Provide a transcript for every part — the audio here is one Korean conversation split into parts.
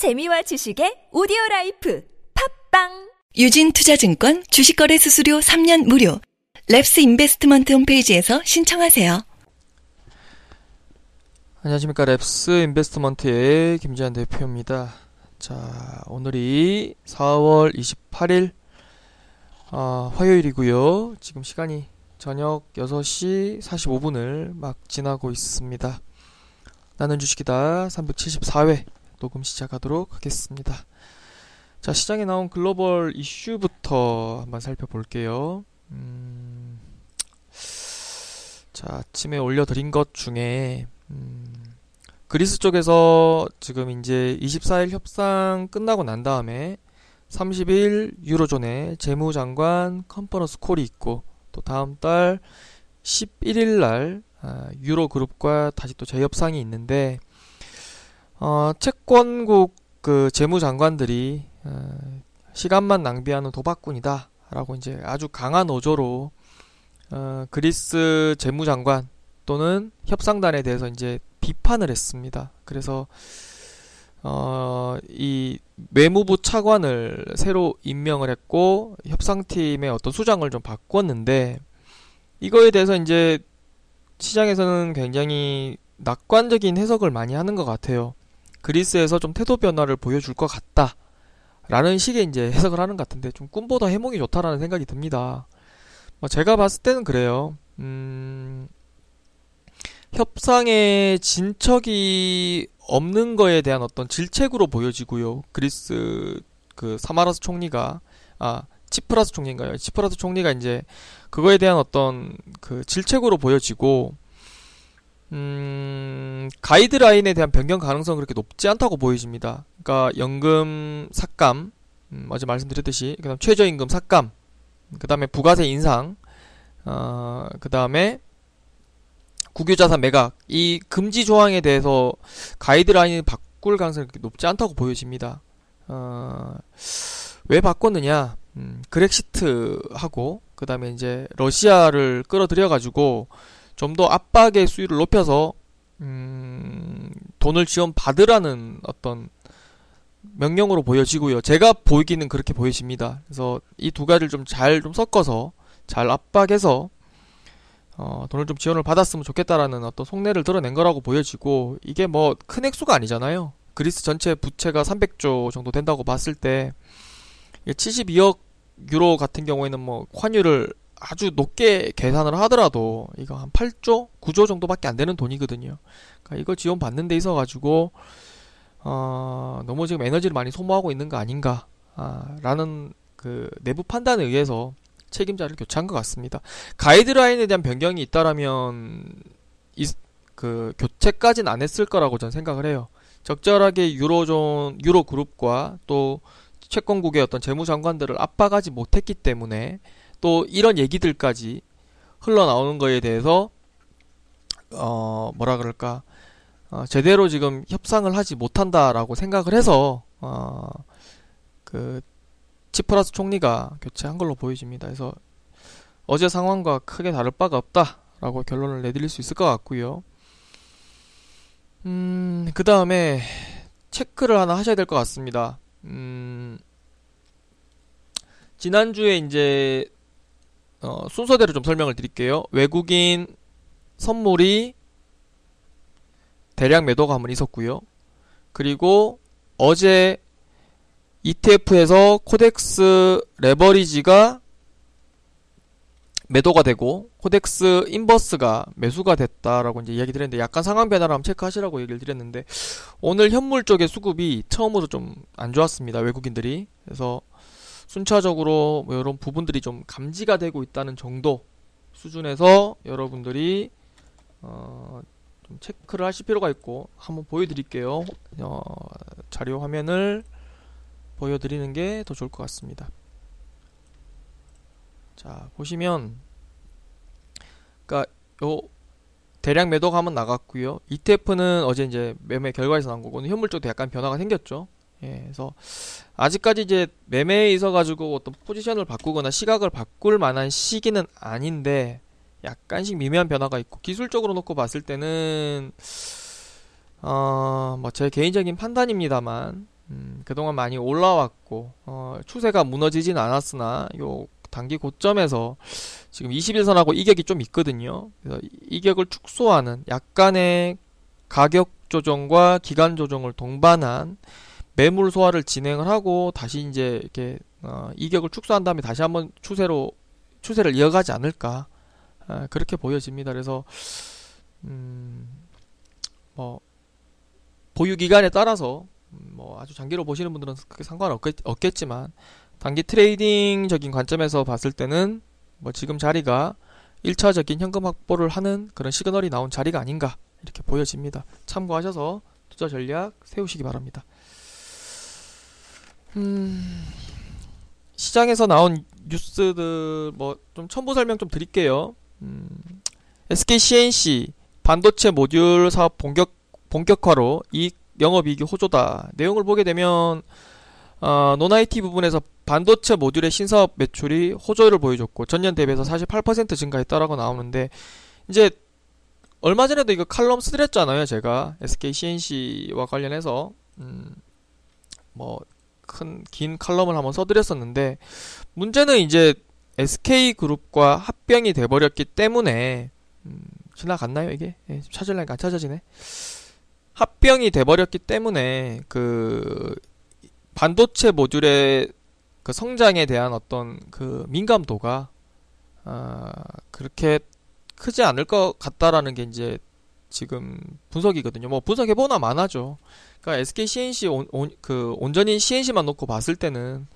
재미와 지식의 오디오 라이프 팟빵 유진 투자증권 주식거래 수수료 3년 무료. 랩스 인베스트먼트 홈페이지에서 신청하세요. 안녕하십니까 랩스 인베스트먼트의 김지한 대표입니다. 자 오늘이 4월 28일 아, 화요일이고요. 지금 시간이 저녁 6시 45분을 막 지나고 있습니다. 나는 주식이다 374회 녹음 시작하도록 하겠습니다. 자, 시장에 나온 글로벌 이슈부터 한번 살펴볼게요. 음, 자, 아침에 올려드린 것 중에, 음, 그리스 쪽에서 지금 이제 24일 협상 끝나고 난 다음에 30일 유로존의 재무장관 컨퍼런스 콜이 있고, 또 다음 달 11일 날 아, 유로 그룹과 다시 또 재협상이 있는데, 어, 채권국 그 재무장관들이 어, 시간만 낭비하는 도박꾼이다. 라고 이제 아주 강한 어조로 어, 그리스 재무장관 또는 협상단에 대해서 이제 비판을 했습니다. 그래서 어, 이 외무부 차관을 새로 임명을 했고 협상팀의 어떤 수장을 좀 바꿨는데 이거에 대해서 이제 시장에서는 굉장히 낙관적인 해석을 많이 하는 것 같아요. 그리스에서 좀 태도 변화를 보여줄 것 같다. 라는 식의 이제 해석을 하는 것 같은데 좀 꿈보다 해몽이 좋다라는 생각이 듭니다. 뭐 제가 봤을 때는 그래요. 음, 협상의 진척이 없는 거에 대한 어떤 질책으로 보여지고요. 그리스 그 사마라스 총리가 아 치프라스 총리인가요? 치프라스 총리가 이제 그거에 대한 어떤 그 질책으로 보여지고 음, 가이드라인에 대한 변경 가능성은 그렇게 높지 않다고 보여집니다. 그러니까 연금 삭감, 음, 어제 말씀드렸듯이 그다음 최저임금 삭감, 그다음에 부가세 인상, 어, 그다음에 국유자산 매각 이 금지 조항에 대해서 가이드라인을 바꿀 가능성이 그렇게 높지 않다고 보여집니다. 어, 왜 바꿨느냐? 음, 그렉시트하고 그다음에 이제 러시아를 끌어들여 가지고 좀 더 압박의 수위를 높여서 음, 돈을 지원 받으라는 어떤 명령으로 보여지고요. 제가 보이기는 그렇게 보여집니다. 그래서 이 두 가지를 좀잘좀 섞어서 잘 압박해서 어, 돈을 좀 지원을 받았으면 좋겠다라는 어떤 속내를 드러낸 거라고 보여지고 이게 뭐 큰 액수가 아니잖아요. 그리스 전체 부채가 300조 정도 된다고 봤을 때 72억 유로 같은 경우에는 뭐 환율을 아주 높게 계산을 하더라도 이거 한 8조, 9조 정도밖에 안 되는 돈이거든요. 그러니까 이거 지원 받는 데 있어 가지고 어, 너무 지금 에너지를 많이 소모하고 있는 거 아닌가 아, 라는 그 내부 판단에 의해서 책임자를 교체한 것 같습니다. 가이드라인에 대한 변경이 있다라면 이, 그 교체까지는 안 했을 거라고 저는 생각을 해요. 적절하게 유로존 유로 그룹과 또 채권국의 어떤 재무장관들을 압박하지 못했기 때문에 또 이런 얘기들까지 흘러나오는 거에 대해서 어 뭐라 그럴까 어, 제대로 지금 협상을 하지 못한다라고 생각을 해서 어 그 치프라스 총리가 교체한 걸로 보여집니다. 그래서 어제 상황과 크게 다를 바가 없다라고 결론을 내드릴 수 있을 것 같고요. 음, 그 다음에 체크를 하나 하셔야 될 것 같습니다. 음, 지난주에 이제 어, 순서대로 좀 설명을 드릴게요. 외국인 선물이 대량 매도가 한번 있었고요. 그리고 어제 ETF에서 KODEX 레버리지가 매도가 되고 KODEX inverse가 매수가 됐다라고 이제 이야기 드렸는데 약간 상황 변화를 한번 체크하시라고 얘기를 드렸는데 오늘 현물 쪽의 수급이 처음으로 좀 안 좋았습니다. 외국인들이. 그래서 순차적으로 뭐 이런 부분들이 좀 감지가 되고 있다는 정도 수준에서 여러분들이 어, 좀 체크를 하실 필요가 있고 한번 보여드릴게요. 어, 자료 화면을 보여드리는 게 더 좋을 것 같습니다. 자 보시면 그러니까 요 대량 매도가 한번 나갔고요. ETF는 어제 이제 매매 결과에서 나온 거고 현물 쪽도 약간 변화가 생겼죠. 예, 그래서 아직까지 이제 매매에 있어 가지고 어떤 포지션을 바꾸거나 시각을 바꿀 만한 시기는 아닌데 약간씩 미묘한 변화가 있고 기술적으로 놓고 봤을 때는 어, 뭐 제 개인적인 판단입니다만 음, 음, 그동안 많이 올라왔고 어, 추세가 무너지진 않았으나 요 단기 고점에서 지금 21선하고 이격이 좀 있거든요. 그래서 이격을 축소하는 약간의 가격 조정과 기간 조정을 동반한 매물 소화를 진행을 하고 다시 이제 이렇게 어, 이격을 축소한 다음에 다시 한번 추세로 추세를 이어가지 않을까 아, 그렇게 보여집니다. 그래서 음, 뭐 보유 기간에 따라서 음, 뭐 아주 장기로 보시는 분들은 크게 상관없겠 지만 단기 트레이딩적인 관점에서 봤을 때는 뭐 지금 자리가 1차적인 현금 확보를 하는 그런 시그널이 나온 자리가 아닌가 이렇게 보여집니다. 참고하셔서 투자 전략 세우시기 바랍니다. 음, 시장에서 나온 뉴스들 뭐 좀 첨부 설명 좀 드릴게요. 음, SK CNC 반도체 모듈 사업 본격 본격화로 이 영업이익이 호조다. 내용을 보게 되면 어, 논IT 부분에서 반도체 모듈의 신사업 매출이 호조를 보여줬고 전년 대비해서 48% 증가했다라고 나오는데 이제 얼마 전에도 이거 칼럼 쓰드렸잖아요 제가 SK CNC와 관련해서 음, 뭐 큰 긴 칼럼을 한번 써드렸었는데 문제는 이제 SK 그룹과 합병이 돼버렸기 때문에 음, 지나갔나요 이게? 예, 찾으려니까 안 찾아지네. 합병이 돼버렸기 때문에 그 반도체 모듈의 그 성장에 대한 어떤 그 민감도가 아, 그렇게 크지 않을 것 같다라는 게 이제 지금 분석이거든요. 뭐 분석해 보나 많아죠. 그러니까 SK CNC 온, 온, 그 온전히 CNC만 놓고 봤을 때는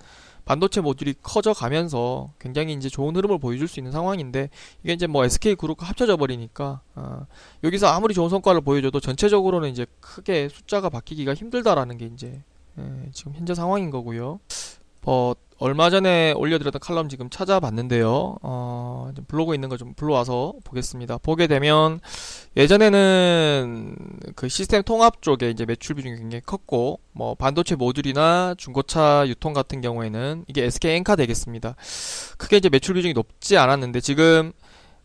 반도체 모듈이 커져 가면서 굉장히 이제 좋은 흐름을 보여줄 수 있는 상황인데 이게 이제 뭐 SK 그룹과 합쳐져 버리니까 어, 여기서 아무리 좋은 성과를 보여줘도 전체적으로는 이제 크게 숫자가 바뀌기가 힘들다라는 게 이제 예, 지금 현재 상황인 거고요. 어, 얼마 전에 올려드렸던 칼럼 지금 찾아봤는데요. 어, 블로그에 있는 거 좀 불러와서 보겠습니다. 보게 되면 예전에는 그 시스템 통합 쪽에 이제 매출 비중이 굉장히 컸고, 뭐 반도체 모듈이나 중고차 유통 같은 경우에는 이게 SK 엔카 되겠습니다. 크게 이제 매출 비중이 높지 않았는데 지금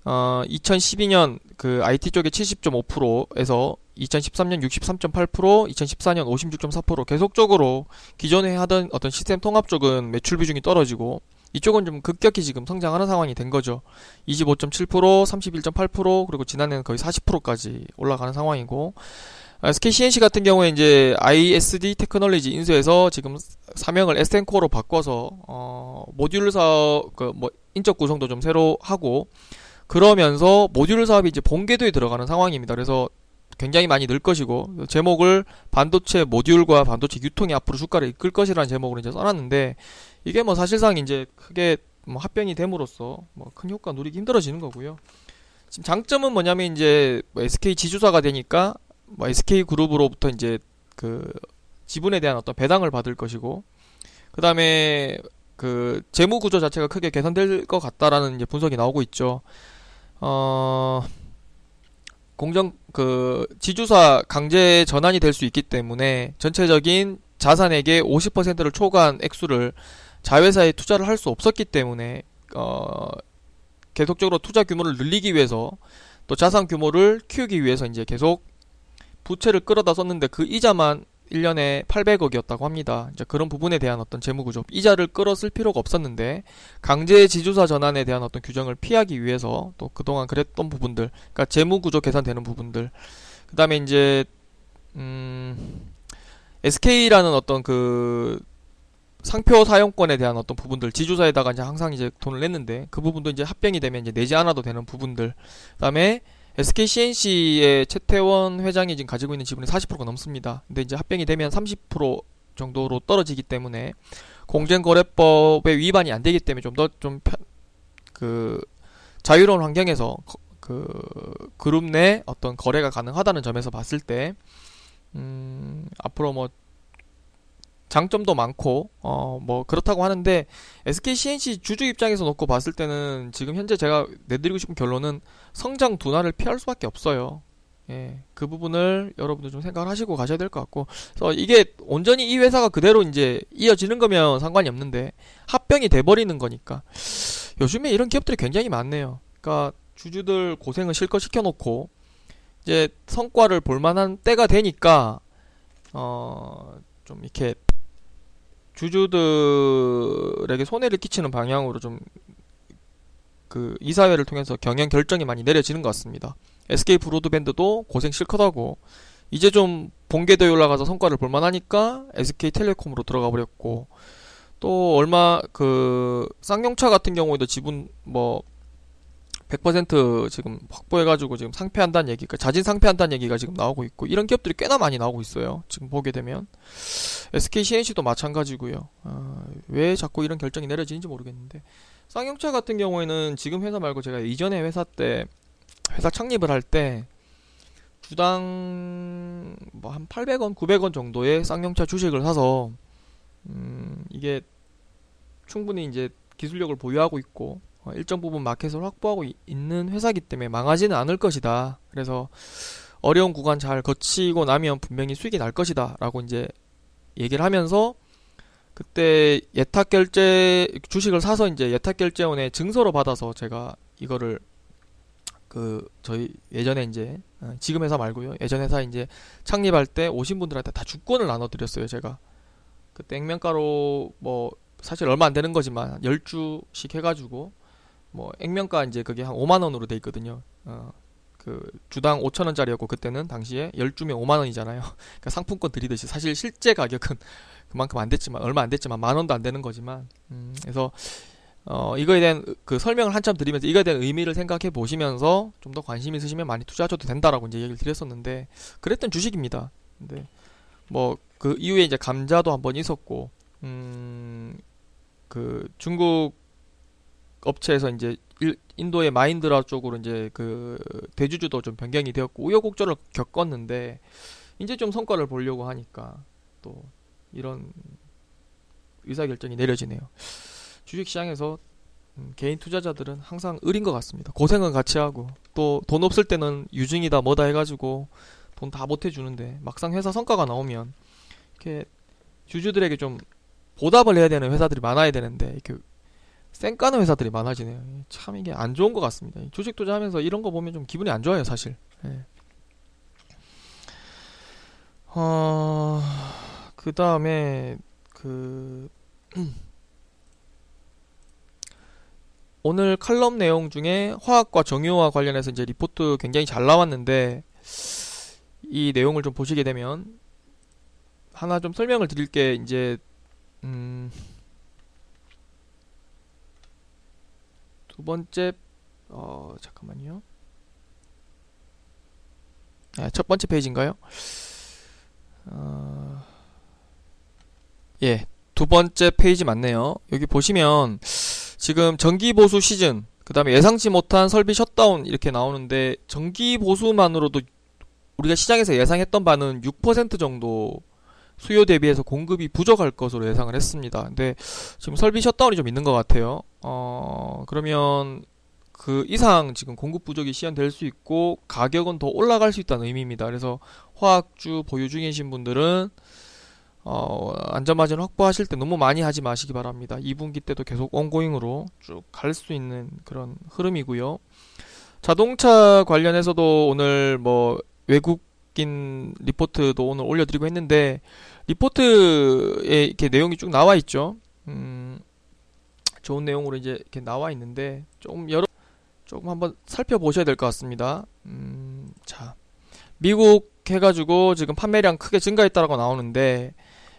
어, 2012년 그 IT 쪽에 70.5%에서 2013년 63.8%, 2014년 56.4% 계속적으로 기존에 하던 어떤 시스템 통합 쪽은 매출 비중이 떨어지고 이쪽은 좀 급격히 지금 성장하는 상황이 된 거죠. 25.7%, 31.8% 그리고 지난해는 거의 40%까지 올라가는 상황이고 SK CNC 같은 경우에 이제 ISD 테크놀로지 인수해서 지금 사명을 SN코어로 바꿔서 어 모듈 사업 그 뭐 인적 구성도 좀 새로 하고 그러면서 모듈 사업이 이제 본궤도에 들어가는 상황입니다. 그래서 굉장히 많이 늘 것이고 제목을 반도체 모듈과 반도체 유통이 앞으로 주가를 이끌 것이라는 제목으로 이제 써놨는데 이게 뭐 사실상 이제 크게 뭐 합병이 됨으로써 뭐 큰 효과 누리기 힘들어지는 거고요. 지금 장점은 뭐냐면 이제 뭐 SK 지주사가 되니까 뭐 SK 그룹으로부터 이제 그 지분에 대한 어떤 배당을 받을 것이고 그 다음에 그 재무 구조 자체가 크게 개선될 것 같다라는 이제 분석이 나오고 있죠. 어, 공정, 그, 지주사 강제 전환이 될 수 있기 때문에 전체적인 자산에게 50%를 초과한 액수를 자회사에 투자를 할 수 없었기 때문에, 어, 계속적으로 투자 규모를 늘리기 위해서 또 자산 규모를 키우기 위해서 이제 계속 부채를 끌어다 썼는데 그 이자만 1년에 800억이었다고 합니다. 이제 그런 부분에 대한 어떤 재무 구조, 이자를 끌어쓸 필요가 없었는데 강제 지주사 전환에 대한 어떤 규정을 피하기 위해서 또 그동안 그랬던 부분들, 그러니까 재무 구조 개선되는 부분들. 그 다음에 이제 음 SK라는 어떤 그 상표 사용권에 대한 어떤 부분들 지주사에다가 이제 항상 이제 돈을 냈는데 그 부분도 이제 합병이 되면 이제 내지 않아도 되는 부분들. 그다음에 SK CNC의 최태원 회장이 지금 가지고 있는 지분이 40%가 넘습니다. 근데 이제 합병이 되면 30% 정도로 떨어지기 때문에 공정거래법에 위반이 안 되기 때문에 좀 더 좀 그 자유로운 환경에서 그 그룹 내 어떤 거래가 가능하다는 점에서 봤을 때 음, 앞으로 뭐 장점도 많고 어 뭐 그렇다고 하는데 SK CNC 주주 입장에서 놓고 봤을 때는 지금 현재 제가 내드리고 싶은 결론은 성장 둔화를 피할 수밖에 없어요. 예, 그 부분을 여러분들 좀 생각을 하시고 가셔야 될 것 같고, 그래서 이게 온전히 이 회사가 그대로 이제 이어지는 거면 상관이 없는데 합병이 돼버리는 거니까 요즘에 이런 기업들이 굉장히 많네요. 그러니까 주주들 고생을 실컷 시켜놓고 이제 성과를 볼만한 때가 되니까 어 좀 이렇게 주주들에게 손해를 끼치는 방향으로 좀 그 이사회를 통해서 경영 결정이 많이 내려지는 것 같습니다. SK 브로드밴드도 고생 실컷하고 이제 좀 본계도에 올라가서 성과를 볼만하니까 SK텔레콤으로 들어가 버렸고 또 얼마 그 쌍용차 같은 경우에도 지분 뭐 100% 지금 확보해가지고 지금 상패한다는 얘기가 자진 상패한다는 얘기가 지금 나오고 있고 이런 기업들이 꽤나 많이 나오고 있어요. 지금 보게 되면 SK CNC도 마찬가지고요. 아, 왜 자꾸 이런 결정이 내려지는지 모르겠는데 쌍용차 같은 경우에는 지금 회사 말고 제가 이전에 회사 때 회사 창립을 할 때 주당 뭐 한 800원, 900원 정도의 쌍용차 주식을 사서 음, 이게 충분히 이제 기술력을 보유하고 있고 어, 일정 부분 마켓을 확보하고 이- 있는 회사기 때문에 망하지는 않을 것이다. 그래서 어려운 구간 잘 거치고 나면 분명히 수익이 날 것이다. 라고 이제 얘기를 하면서 그때 예탁 결제 주식을 사서 이제 예탁 결제원에 증서로 받아서 제가 이거를 그 저희 예전에 이제 어, 지금 회사 말고요. 예전 회사 이제 창립할 때 오신 분들한테 다 주권을 나눠 드렸어요, 제가. 그때 액면가로 뭐 사실 얼마 안 되는 거지만 10주씩 해 가지고 뭐 액면가 이제 그게 한 5만 원으로 돼 있거든요. 어. 그 주당 5천 원짜리였고 그때는 당시에 10주면 5만 원이잖아요. 그러니까 상품권 드리듯이 사실 실제 가격은 그만큼 안 됐지만 얼마 안 됐지만 만 원도 안 되는 거지만 음, 그래서 어, 이거에 대한 그 설명을 한참 드리면서 이거에 대한 의미를 생각해 보시면서 좀 더 관심 있으시면 많이 투자하셔도 된다라고 이제 얘기를 드렸었는데 그랬던 주식입니다. 근데 뭐 그 이후에 이제 감자도 한번 있었고 음, 그 중국 업체에서 이제 일- 인도의 마인드라 쪽으로 이제 그 대주주도 좀 변경이 되었고 우여곡절을 겪었는데 이제 좀 성과를 보려고 하니까 또 이런 의사결정이 내려지네요. 주식시장에서 음, 개인 투자자들은 항상 을인 것 같습니다. 고생은 같이 하고 또 돈 없을 때는 유증이다 뭐다 해가지고 돈다 못해주는데 막상 회사 성과가 나오면 이렇게 주주들에게 좀 보답을 해야 되는 회사들이 많아야 되는데 이렇게 쌩까는 회사들이 많아지네요. 참 이게 안 좋은 것 같습니다. 주식 투자하면서 이런 거 보면 좀 기분이 안 좋아요, 사실. 예. 어, 그 다음에 그 오늘 칼럼 내용 중에 화학과 정유와 관련해서 이제 리포트 굉장히 잘 나왔는데 이 내용을 좀 보시게 되면 하나 좀 설명을 드릴 게 이제 음, 두 번째 어 잠깐만요. 아, 첫 번째 페이지인가요? 어, 예, 두 번째 페이지 맞네요. 여기 보시면 지금 정기 보수 시즌, 그 다음에 예상치 못한 설비 셧다운 이렇게 나오는데 정기 보수만으로도 우리가 시장에서 예상했던 바는 6% 정도 수요 대비해서 공급이 부족할 것으로 예상을 했습니다. 근데 지금 설비 셧다운이 좀 있는 것 같아요. 어, 그러면 그 이상 지금 공급 부족이 시현될 수 있고 가격은 더 올라갈 수 있다는 의미입니다. 그래서 화학주 보유 중이신 분들은 어, 안전마진 확보하실 때 너무 많이 하지 마시기 바랍니다. 2분기 때도 계속 온고잉으로 쭉 갈 수 있는 그런 흐름이고요. 자동차 관련해서도 오늘 뭐 외국인 리포트도 오늘 올려드리고 했는데 리포트에 이렇게 내용이 쭉 나와 있죠. 음, 좋은 내용으로 이제 이렇게 나와 있는데 좀 여러 조금 한번 살펴보셔야 될 것 같습니다. 음, 자, 미국 해가지고 지금 판매량 크게 증가했다라고 나오는데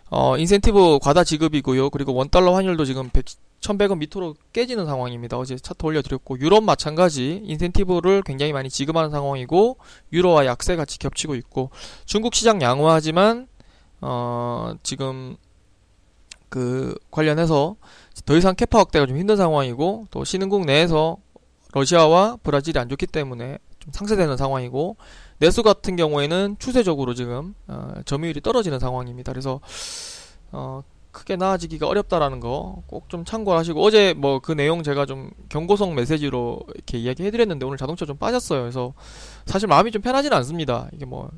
어, 인센티브 과다 지급이고요. 그리고 원 달러 환율도 지금 100, 1100원 밑으로 깨지는 상황입니다. 어제 차트 올려드렸고 유럽 마찬가지 인센티브를 굉장히 많이 지급하는 상황이고 유로와 약세 같이 겹치고 있고 중국 시장 양호하지만 어, 지금 그 관련해서 더 이상 캐파 확대가 좀 힘든 상황이고 또 신흥국 내에서 러시아와 브라질이 안 좋기 때문에 좀 상쇄되는 상황이고 내수 같은 경우에는 추세적으로 지금 어, 점유율이 떨어지는 상황입니다. 그래서 어, 크게 나아지기가 어렵다라는 거 꼭 좀 참고하시고 어제 뭐 그 내용 제가 좀 경고성 메시지로 이렇게 이야기해드렸는데 오늘 자동차 좀 빠졌어요. 그래서 사실 마음이 좀 편하지는 않습니다. 이게 뭐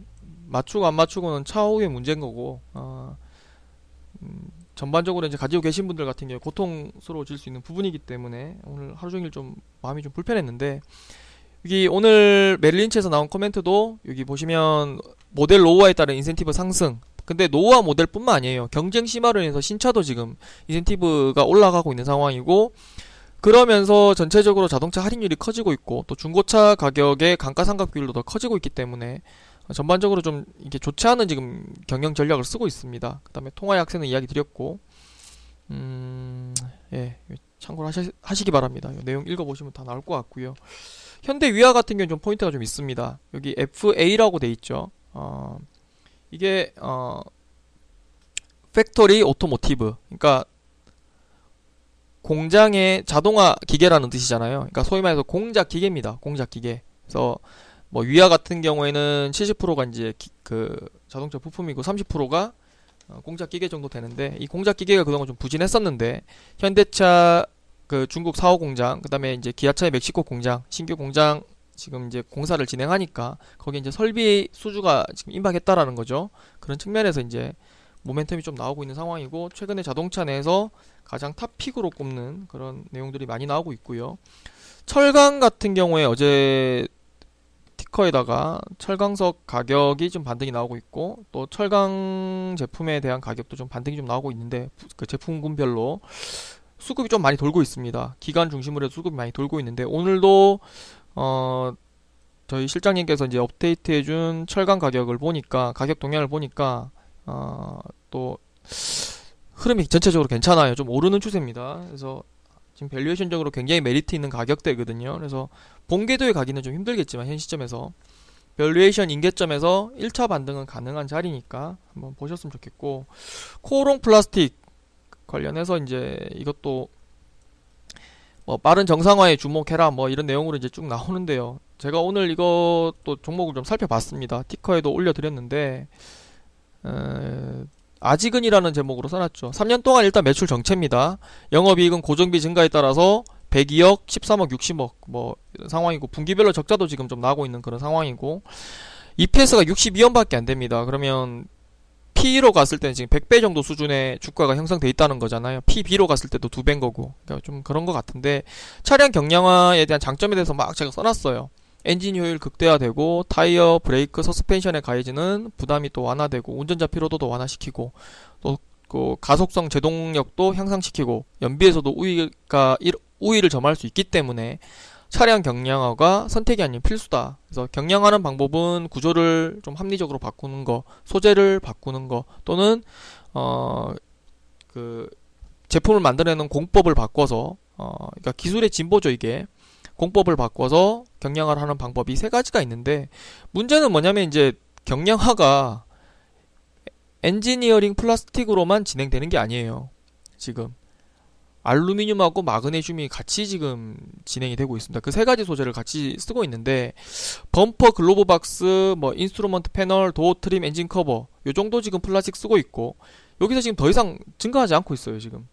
맞추고 안 맞추고는 차후의 문제인 거고 어, 음, 전반적으로 이제 가지고 계신 분들 같은 경우 고통스러워질 수 있는 부분이기 때문에 오늘 하루 종일 좀 마음이 좀 불편했는데 여기 오늘 메릴린치에서 나온 코멘트도 여기 보시면 모델 노후화에 따른 인센티브 상승 근데 노후화 모델뿐만 아니에요. 경쟁 심화로 인해서 신차도 지금 인센티브가 올라가고 있는 상황이고 그러면서 전체적으로 자동차 할인율이 커지고 있고 또 중고차 가격의 감가상각 비율도 더 커지고 있기 때문에 전반적으로 좀 이게 좋지 않은 지금 경영 전략을 쓰고 있습니다. 그다음에 통화 약세는 이야기 드렸고 음, 예, 참고로 하시, 하시기 바랍니다. 내용 읽어보시면 다 나올 것 같고요. 현대 위아 같은 경우는 좀 포인트가 좀 있습니다. 여기 FA라고 돼 있죠. 어, 이게 어, factory automotive. 그러니까 공장의 자동화 기계라는 뜻이잖아요. 그러니까 소위 말해서 공작 기계입니다. 공작 기계. 그래서 뭐 위아 같은 경우에는 70%가 이제 기, 그 자동차 부품이고 30%가 어, 공작 기계 정도 되는데 이 공작 기계가 그동안 좀 부진했었는데 현대차 그 중국 사호 공장 그다음에 이제 기아차의 멕시코 공장 신규 공장 지금 이제 공사를 진행하니까 거기 이제 설비 수주가 지금 임박했다라는 거죠. 그런 측면에서 이제 모멘텀이 좀 나오고 있는 상황이고 최근에 자동차 내에서 가장 탑픽으로 꼽는 그런 내용들이 많이 나오고 있고요. 철강 같은 경우에 어제 티커에다가 철강석 가격이 좀 반등이 나오고 있고 또 철강 제품에 대한 가격도 좀 반등이 좀 나오고 있는데 그 제품군별로 수급이 좀 많이 돌고 있습니다. 기관 중심으로 해서 수급이 많이 돌고 있는데 오늘도 어 저희 실장님께서 이제 업데이트해준 철강 가격을 보니까 가격 동향을 보니까 어 또 흐름이 전체적으로 괜찮아요. 좀 오르는 추세입니다. 그래서 지금 valuation적으로 굉장히 메리트 있는 가격대거든요. 그래서 본궤도에 가기는 좀 힘들겠지만 현 시점에서 valuation 임계점에서 1차 반등은 가능한 자리니까 한번 보셨으면 좋겠고 코오롱 플라스틱 관련해서 이제 이것도 뭐 빠른 정상화에 주목해라 뭐 이런 내용으로 이제 쭉 나오는데요. 제가 오늘 이것도 종목을 좀 살펴봤습니다. 티커에도 올려드렸는데 에, 아직은이라는 제목으로 써놨죠. 3년 동안 일단 매출 정체입니다. 영업이익은 고정비 증가에 따라서 102억, 13억, 60억 뭐 상황이고 분기별로 적자도 지금 좀 나고 있는 그런 상황이고 EPS가 62원밖에 안 됩니다. 그러면 P로 갔을 때는 지금 100배 정도 수준의 주가가 형성돼 있다는 거잖아요. PB로 갔을 때도 두 배인 거고. 그러니까 좀 그런 것 같은데 차량 경량화에 대한 장점에 대해서 막 제가 써놨어요. 엔진 효율 극대화되고 타이어, 브레이크, 서스펜션에 가해지는 부담이 또 완화되고 운전자 피로도도 완화시키고 또 그 가속성 제동력도 향상시키고 연비에서도 우위가 우위를 점할 수 있기 때문에 차량 경량화가 선택이 아닌 필수다. 그래서 경량화하는 방법은 구조를 좀 합리적으로 바꾸는 거, 소재를 바꾸는 거, 또는 어 그 제품을 만들어내는 공법을 바꿔서 어 그러니까 기술의 진보죠 이게 공법을 바꿔서 경량화를 하는 방법이 세 가지가 있는데 문제는 뭐냐면 이제 경량화가 엔지니어링 플라스틱으로만 진행되는 게 아니에요. 지금 알루미늄하고 마그네슘이 같이 지금 진행이 되고 있습니다. 그 세 가지 소재를 같이 쓰고 있는데 범퍼, glove box, 뭐 instrument panel, door trim, 엔진 커버 요 정도 지금 플라스틱 쓰고 있고 여기서 지금 더 이상 증가하지 않고 있어요, 지금.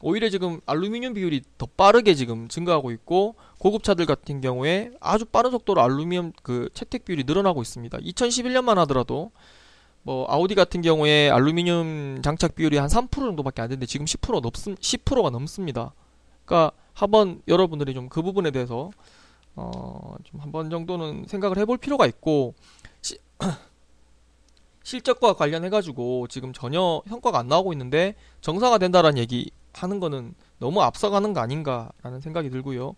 오히려 지금 알루미늄 비율이 더 빠르게 지금 증가하고 있고 고급차들 같은 경우에 아주 빠른 속도로 알루미늄 그 채택 비율이 늘어나고 있습니다. 2011년만 하더라도 뭐 아우디 같은 경우에 알루미늄 장착 비율이 한 3% 정도밖에 안 되는데 지금 10% 넘습 10%가 넘습니다. 그러니까 한번 여러분들이 좀 그 부분에 대해서 어 좀 한 번 정도는 생각을 해볼 필요가 있고 시, 실적과 관련해 가지고 지금 전혀 성과가 안 나오고 있는데 정상화 된다라는 얘기 하는 거는 너무 앞서가는 거 아닌가라는 생각이 들고요.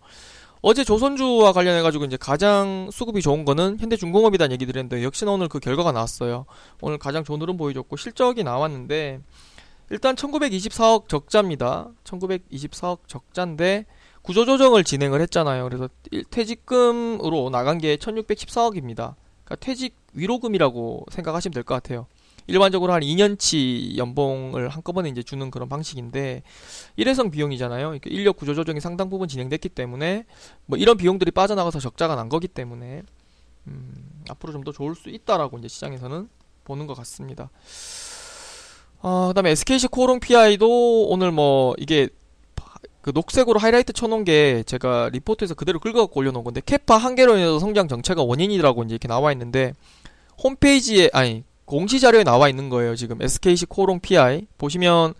어제 조선주와 관련해가지고 이제 가장 수급이 좋은 거는 현대중공업이라는 얘기 드렸는데 역시나 오늘 그 결과가 나왔어요. 오늘 가장 좋은 흐름 보여줬고 실적이 나왔는데 일단 1924억 적자입니다. 1924억 적자인데 구조조정을 진행을 했잖아요. 그래서 퇴직금으로 나간 게 1614억입니다. 그러니까 퇴직 위로금이라고 생각하시면 될 것 같아요. 일반적으로 한 2년치 연봉을 한꺼번에 이제 주는 그런 방식인데 일회성 비용이잖아요. 인력 구조 조정이 상당 부분 진행됐기 때문에 뭐 이런 비용들이 빠져나가서 적자가 난 거기 때문에 음, 앞으로 좀 더 좋을 수 있다라고 이제 시장에서는 보는 것 같습니다. 어, 그다음에 SKC 코롱 PI도 오늘 뭐 이게 그 녹색으로 하이라이트 쳐놓은 게 제가 리포트에서 그대로 긁어갖고 올려놓은 건데 캐파 한계로 인해서 성장 정체가 원인이라고 이제 이렇게 나와 있는데 홈페이지에 아니 공시 자료에 나와 있는 거예요. 지금 SKC 코롱 PI 보시면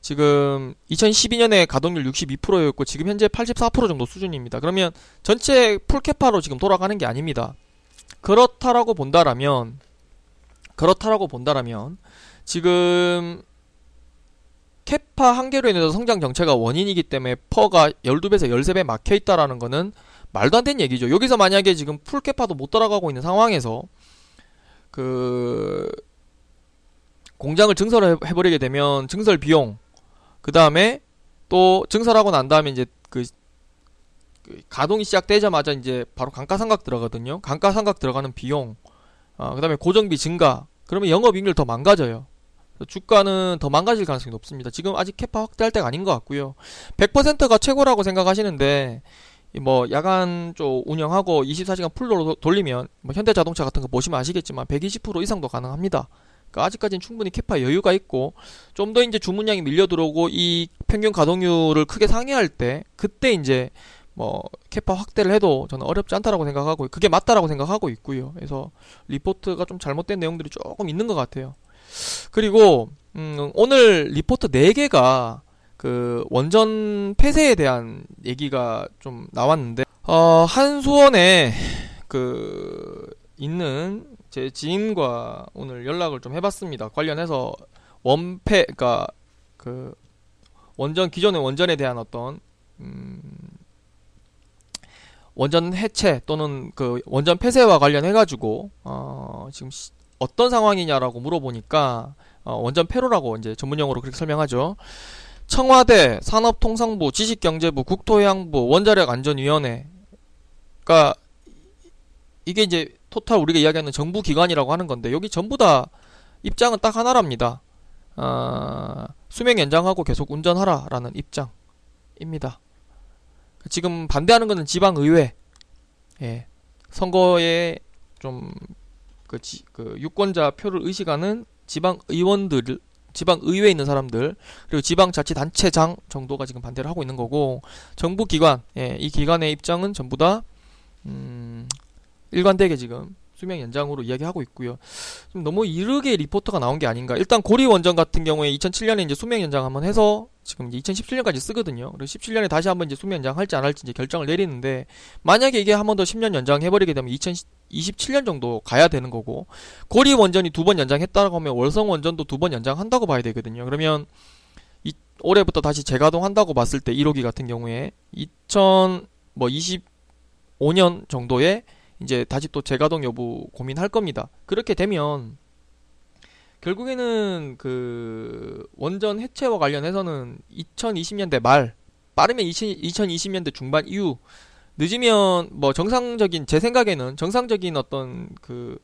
지금 2012년에 가동률 62%였고 지금 현재 84% 정도 수준입니다. 그러면 전체 full capa로 지금 돌아가는 게 아닙니다. 그렇다라고 본다라면 그렇다라고 본다라면 지금 capa 한계로 인해서 성장 정체가 원인이기 때문에 PER가 12배에서 13배 막혀 있다라는 거는 말도 안 되는 얘기죠. 여기서 만약에 지금 full capa도 못 따라가고 있는 상황에서 그 공장을 증설을 해버리게 되면 증설 비용 그 다음에 또 증설하고 난 다음에 이제 그, 그 가동이 시작되자마자 이제 바로 감가상각 들어가거든요. 감가상각 들어가는 비용, 어, 그 다음에 고정비 증가. 그러면 영업이익률 더 망가져요. 주가는 더 망가질 가능성이 높습니다. 지금 아직 캐파 확대할 때가 아닌 것 같고요. 100%가 최고라고 생각하시는데 뭐 야간 쪽 운영하고 24시간 풀로 돌리면 뭐 현대자동차 같은 거 보시면 아시겠지만 120% 이상도 가능합니다. 그러니까 아직까지는 충분히 capa 여유가 있고 좀 더 이제 주문량이 밀려 들어오고 이 평균 가동률을 크게 상회할 때 그때 이제 뭐 capa 확대를 해도 저는 어렵지 않다라고 생각하고 그게 맞다라고 생각하고 있고요. 그래서 리포트가 좀 잘못된 내용들이 조금 있는 것 같아요. 그리고 음, 오늘 리포트 4개가 그 원전 폐쇄에 대한 얘기가 좀 나왔는데 어, 한수원에 그 있는 제 지인과 오늘 연락을 좀 해봤습니다. 관련해서 원폐, 그니까 그 원전 기존의 원전에 대한 어떤 음, 원전 해체 또는 그 원전 폐쇄와 관련해 가지고 어, 지금 시, 어떤 상황이냐라고 물어보니까 어, 원전 폐로라고 이제 전문용어로 그렇게 설명하죠. 청와대, 산업통상부, 지식경제부, 국토해양부, 원자력안전위원회. 그러니까 이게 이제 토탈 우리가 이야기하는 정부 기관이라고 하는 건데 여기 전부 다 입장은 딱 하나랍니다. 어, 수명 연장하고 계속 운전하라라는 입장입니다. 지금 반대하는 것은 지방의회. 예. 선거에 좀, 그, 지, 그, 유권자 표를 의식하는 지방 의원들, 지방 의회에 있는 사람들, 그리고 지방자치단체장 정도가 지금 반대를 하고 있는 거고, 정부기관, 예, 이 기관의 입장은 전부 다, 음, 일관되게 지금 수명 연장으로 이야기하고 있고요. 좀 너무 이르게 리포터가 나온 게 아닌가. 일단 고리 원전 같은 경우에 2007년에 이제 수명 연장 한번 해서 지금 이제 2017년까지 쓰거든요. 그리고 17년에 다시 한번 이제 수명 연장 할지 안 할지 이제 결정을 내리는데 만약에 이게 한 번 더 10년 연장해 버리게 되면 2027년 정도 가야 되는 거고 고리 원전이 두 번 연장했다고 하면 월성 원전도 두 번 연장한다고 봐야 되거든요. 그러면 이, 올해부터 다시 재가동한다고 봤을 때 1호기 같은 경우에 2025년 정도에 이제 다시 또 재가동 여부 고민할 겁니다. 그렇게 되면 결국에는 그 원전 해체와 관련해서는 2020년대 말 빠르면 2020년대 중반 이후 늦으면 뭐 정상적인 제 생각에는 정상적인 어떤 그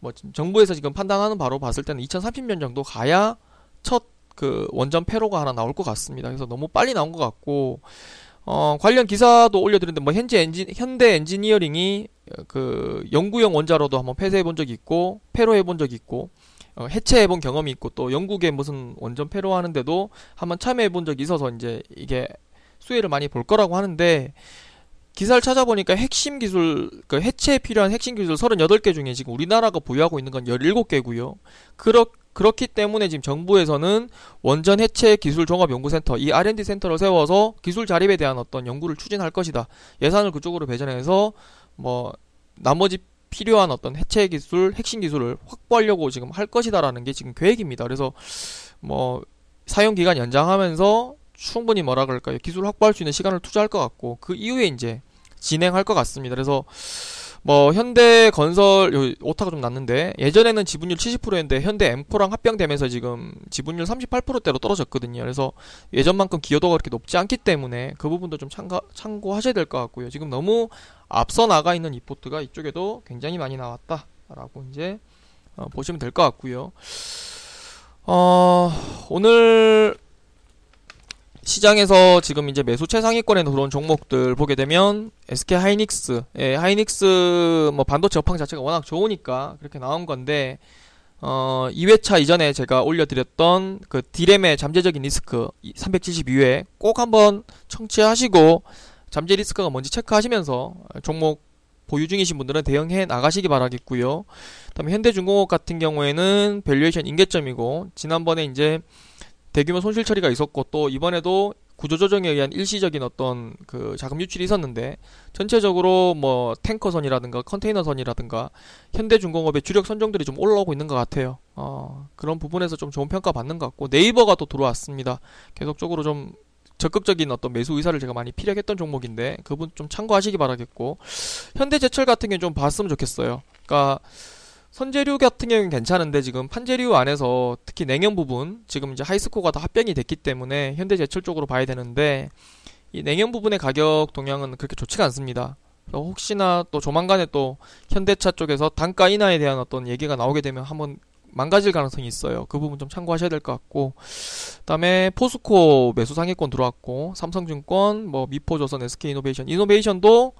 뭐 정부에서 지금 판단하는 바로 봤을 때는 2030년 정도 가야 첫 그 원전 폐로가 하나 나올 것 같습니다. 그래서 너무 빨리 나온 것 같고 어 관련 기사도 올려드렸는데 뭐 현재 엔진 현대 엔지니어링이 그 연구형 원자로도 한번 폐쇄해 본 적이 있고 폐로해 본 적이 있고 어, 해체해 본 경험이 있고 또 영국에 무슨 원전 폐로 하는데도 한번 참여해 본 적이 있어서 이제 이게 수혜를 많이 볼 거라고 하는데 기사를 찾아보니까 핵심 기술, 그 해체에 필요한 핵심 기술 38개 중에 지금 우리나라가 보유하고 있는 건 17개고요. 그렇, 그렇기 때문에 지금 정부에서는 원전 해체 기술 종합 연구센터, 이 R&D 센터를 세워서 기술 자립에 대한 어떤 연구를 추진할 것이다. 예산을 그쪽으로 배정해서 뭐 나머지 필요한 어떤 해체 기술, 핵심 기술을 확보하려고 지금 할 것이다라는 게 지금 계획입니다. 그래서 뭐 사용 기간 연장하면서 충분히 뭐라 그럴까요? 기술 확보할 수 있는 시간을 투자할 것 같고 그 이후에 이제 진행할 것 같습니다. 그래서 뭐 현대 건설 오타가 좀 났는데 예전에는 지분율 70%였는데 현대 엠코랑 합병되면서 지금 지분율 38%대로 떨어졌거든요. 그래서 예전만큼 기여도가 그렇게 높지 않기 때문에 그 부분도 좀 참가, 참고하셔야 될 것 같고요. 지금 너무 앞서 나가 있는 리포트가 이쪽에도 굉장히 많이 나왔다라고 이제 어, 보시면 될 것 같고요. 어, 오늘 시장에서 지금 이제 매수 최상위권에 들어온 종목들 보게 되면 SK 하이닉스, 예, 하이닉스 뭐 반도체 업황 자체가 워낙 좋으니까 그렇게 나온 건데 어, 2회차 이전에 제가 올려드렸던 그 디램의 잠재적인 리스크 372회 꼭 한번 청취하시고 잠재 리스크가 뭔지 체크하시면서 종목 보유 중이신 분들은 대응해 나가시기 바라겠고요. 그다음에 현대중공업 같은 경우에는 valuation 임계점이고 지난번에 이제 대규모 손실 처리가 있었고 또 이번에도 구조조정에 의한 일시적인 어떤 그 자금 유출이 있었는데 전체적으로 뭐 탱커선이라든가 컨테이너선이라든가 현대중공업의 주력 선종들이 좀 올라오고 있는 것 같아요. 어, 그런 부분에서 좀 좋은 평가 받는 것 같고 네이버가 또 들어왔습니다. 계속적으로 좀 적극적인 어떤 매수 의사를 제가 많이 피력했던 종목인데 그분 좀 참고하시기 바라겠고 현대제철 같은 경우는 좀 봤으면 좋겠어요. 그러니까 선재료 같은 경우는 괜찮은데 지금 판재료 안에서 특히 냉연 부분 지금 이제 하이스코가 다 합병이 됐기 때문에 현대제철 쪽으로 봐야 되는데 이 냉연 부분의 가격 동향은 그렇게 좋지가 않습니다. 혹시나 또 조만간에 또 현대차 쪽에서 단가 인하에 대한 어떤 얘기가 나오게 되면 한번 망가질 가능성이 있어요. 그 부분 좀 참고하셔야 될 것 같고, 그다음에 포스코 매수 상위권 들어왔고, 삼성증권, 뭐 미포조선, SK이노베이션, 이노베이션도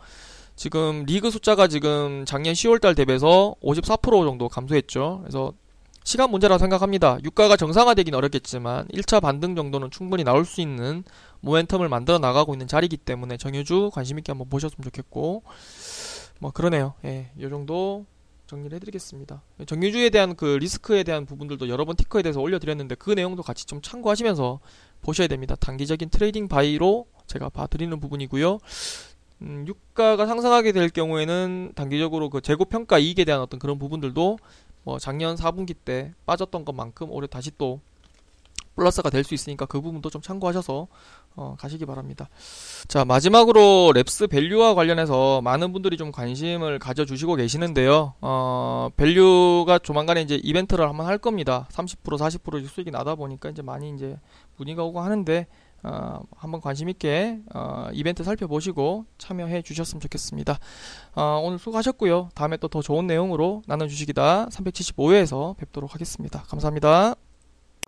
지금 리그 숫자가 지금 작년 10월달 대비해서 54% 정도 감소했죠. 그래서 시간 문제라고 생각합니다. 유가가 정상화되긴 어렵겠지만 1차 반등 정도는 충분히 나올 수 있는 모멘텀을 만들어 나가고 있는 자리이기 때문에 정유주 관심 있게 한번 보셨으면 좋겠고 뭐 그러네요. 예, 요 정도 정리를 해드리겠습니다. 정유주에 대한 그 리스크에 대한 부분들도 여러 번 티커에 대해서 올려드렸는데 그 내용도 같이 좀 참고하시면서 보셔야 됩니다. 단기적인 trading buy로 제가 봐드리는 부분이고요. 음, 유가가 상승하게 될 경우에는 단기적으로 그 재고 평가 이익에 대한 어떤 그런 부분들도 뭐 작년 4분기 때 빠졌던 것만큼 올해 다시 또 플러스가 될 수 있으니까 그 부분도 좀 참고하셔서 어, 가시기 바랍니다. 자 마지막으로 랩스 밸류와 관련해서 많은 분들이 좀 관심을 가져주시고 계시는데요. 어, 밸류가 조만간에 이제 이벤트를 한번 할 겁니다. 30% 40% 수익이 나다 보니까 이제 많이 이제 문의가 오고 하는데 어, 한번 관심 있게 어, 이벤트 살펴보시고 참여해 주셨으면 좋겠습니다. 어, 오늘 수고하셨고요. 다음에 또 더 좋은 내용으로 나는 주식이다 375회에서 뵙도록 하겠습니다. 감사합니다.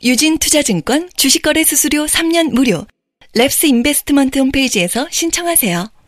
유진 투자증권 주식거래 수수료 3년 무료. 랩스 인베스트먼트 홈페이지에서 신청하세요.